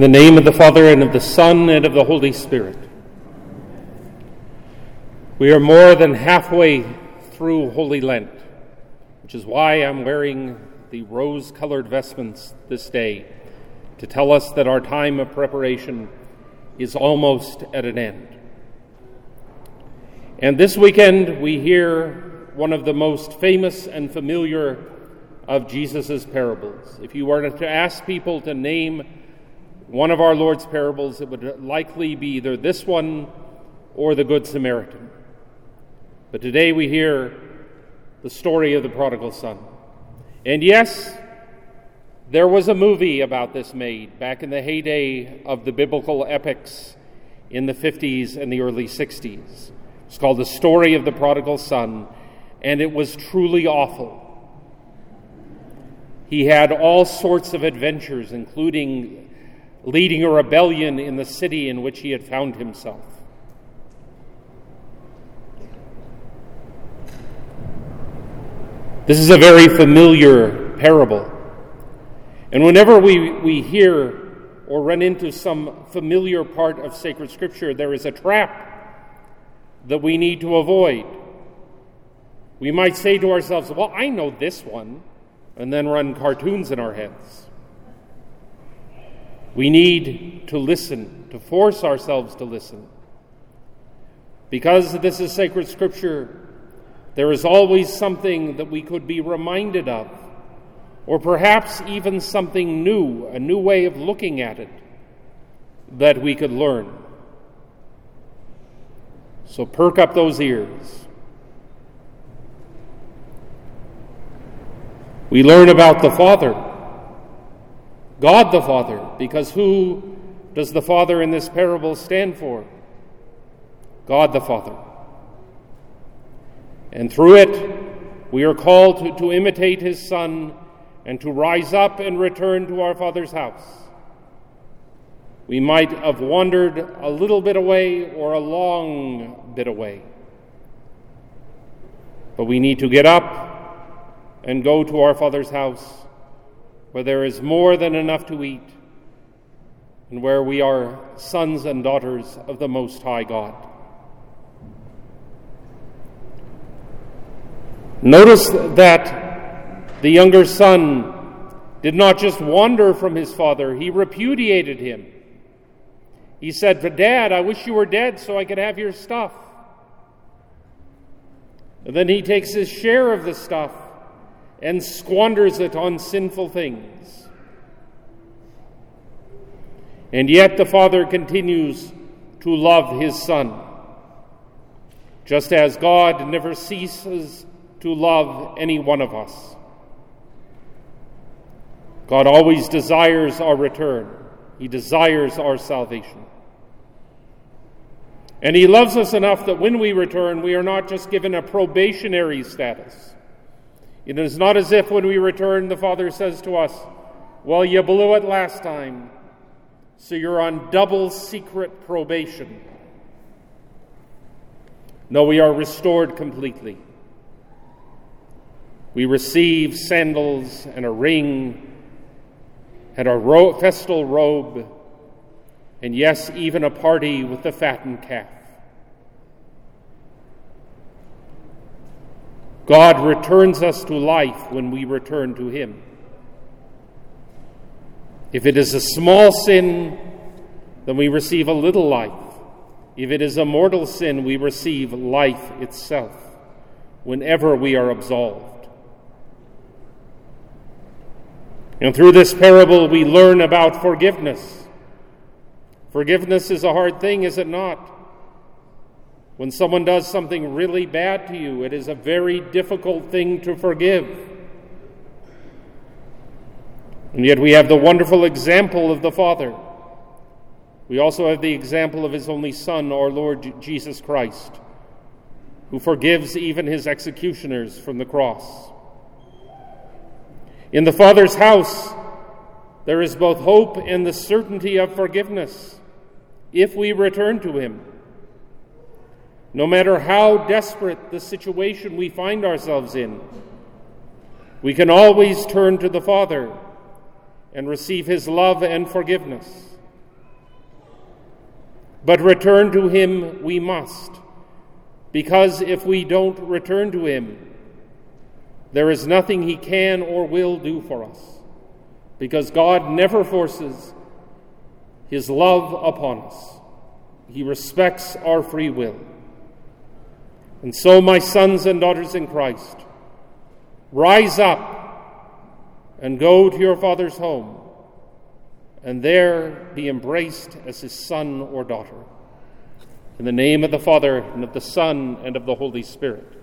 In the name of the Father, and of the Son, and of the Holy Spirit. We are more than halfway through Holy Lent, which is why I'm wearing the rose colored vestments this day to tell us that our time of preparation is almost at an end. And this weekend, we hear one of the most famous and familiar of Jesus' parables. If you were to ask people to name one of our Lord's parables, it would likely be either this one or the Good Samaritan. But today we hear the story of the prodigal son. And yes, there was a movie about this made back in the heyday of the biblical epics in the 50s and the early 60s. It's called The Story of the Prodigal Son, and it was truly awful. He had all sorts of adventures, including leading a rebellion in the city in which he had found himself. This is a very familiar parable. And whenever we, we hear or run into some familiar part of sacred scripture, there is a trap that we need to avoid. We might say to ourselves, Well, I know this one, and then run cartoons in our heads. We need to listen, to force ourselves to listen. Because this is sacred scripture, there is always something that we could be reminded of, or perhaps even something new, a new way of looking at it that we could learn. So perk up those ears. We learn about the Father God the Father, because who does the Father in this parable stand for? God the Father. And through it, we are called to, to imitate his Son and to rise up and return to our Father's house. We might have wandered a little bit away or a long bit away. But we need to get up and go to our Father's house where there is more than enough to eat, and where we are sons and daughters of the Most High God. Notice that the younger son did not just wander from his father, he repudiated him. He said, But dad, I wish you were dead so I could have your stuff. And then he takes his share of the stuff and squanders it on sinful things. And yet the Father continues to love his Son, just as God never ceases to love any one of us. God always desires our return, He desires our salvation. And He loves us enough that when we return, we are not just given a probationary status it is not as if when we return, the Father says to us, Well, you blew it last time, so you're on double secret probation. No, we are restored completely. We receive sandals and a ring and a ro- festal robe, and yes, even a party with the fattened calf. God returns us to life when we return to Him. If it is a small sin, then we receive a little life. If it is a mortal sin, we receive life itself whenever we are absolved. And through this parable, we learn about forgiveness. Forgiveness is a hard thing, is it not? When someone does something really bad to you, it is a very difficult thing to forgive. And yet we have the wonderful example of the Father. We also have the example of His only Son, our Lord Jesus Christ, who forgives even His executioners from the cross. In the Father's house, there is both hope and the certainty of forgiveness if we return to Him. No matter how desperate the situation we find ourselves in, we can always turn to the Father and receive His love and forgiveness. But return to him we must, because if we don't return to him, there is nothing he can or will do for us, because God never forces his love upon us. He respects our free will. And so, my sons and daughters in Christ, rise up and go to your father's home, and there be embraced as his son or daughter. In the name of the Father, and of the Son, and of the Holy Spirit.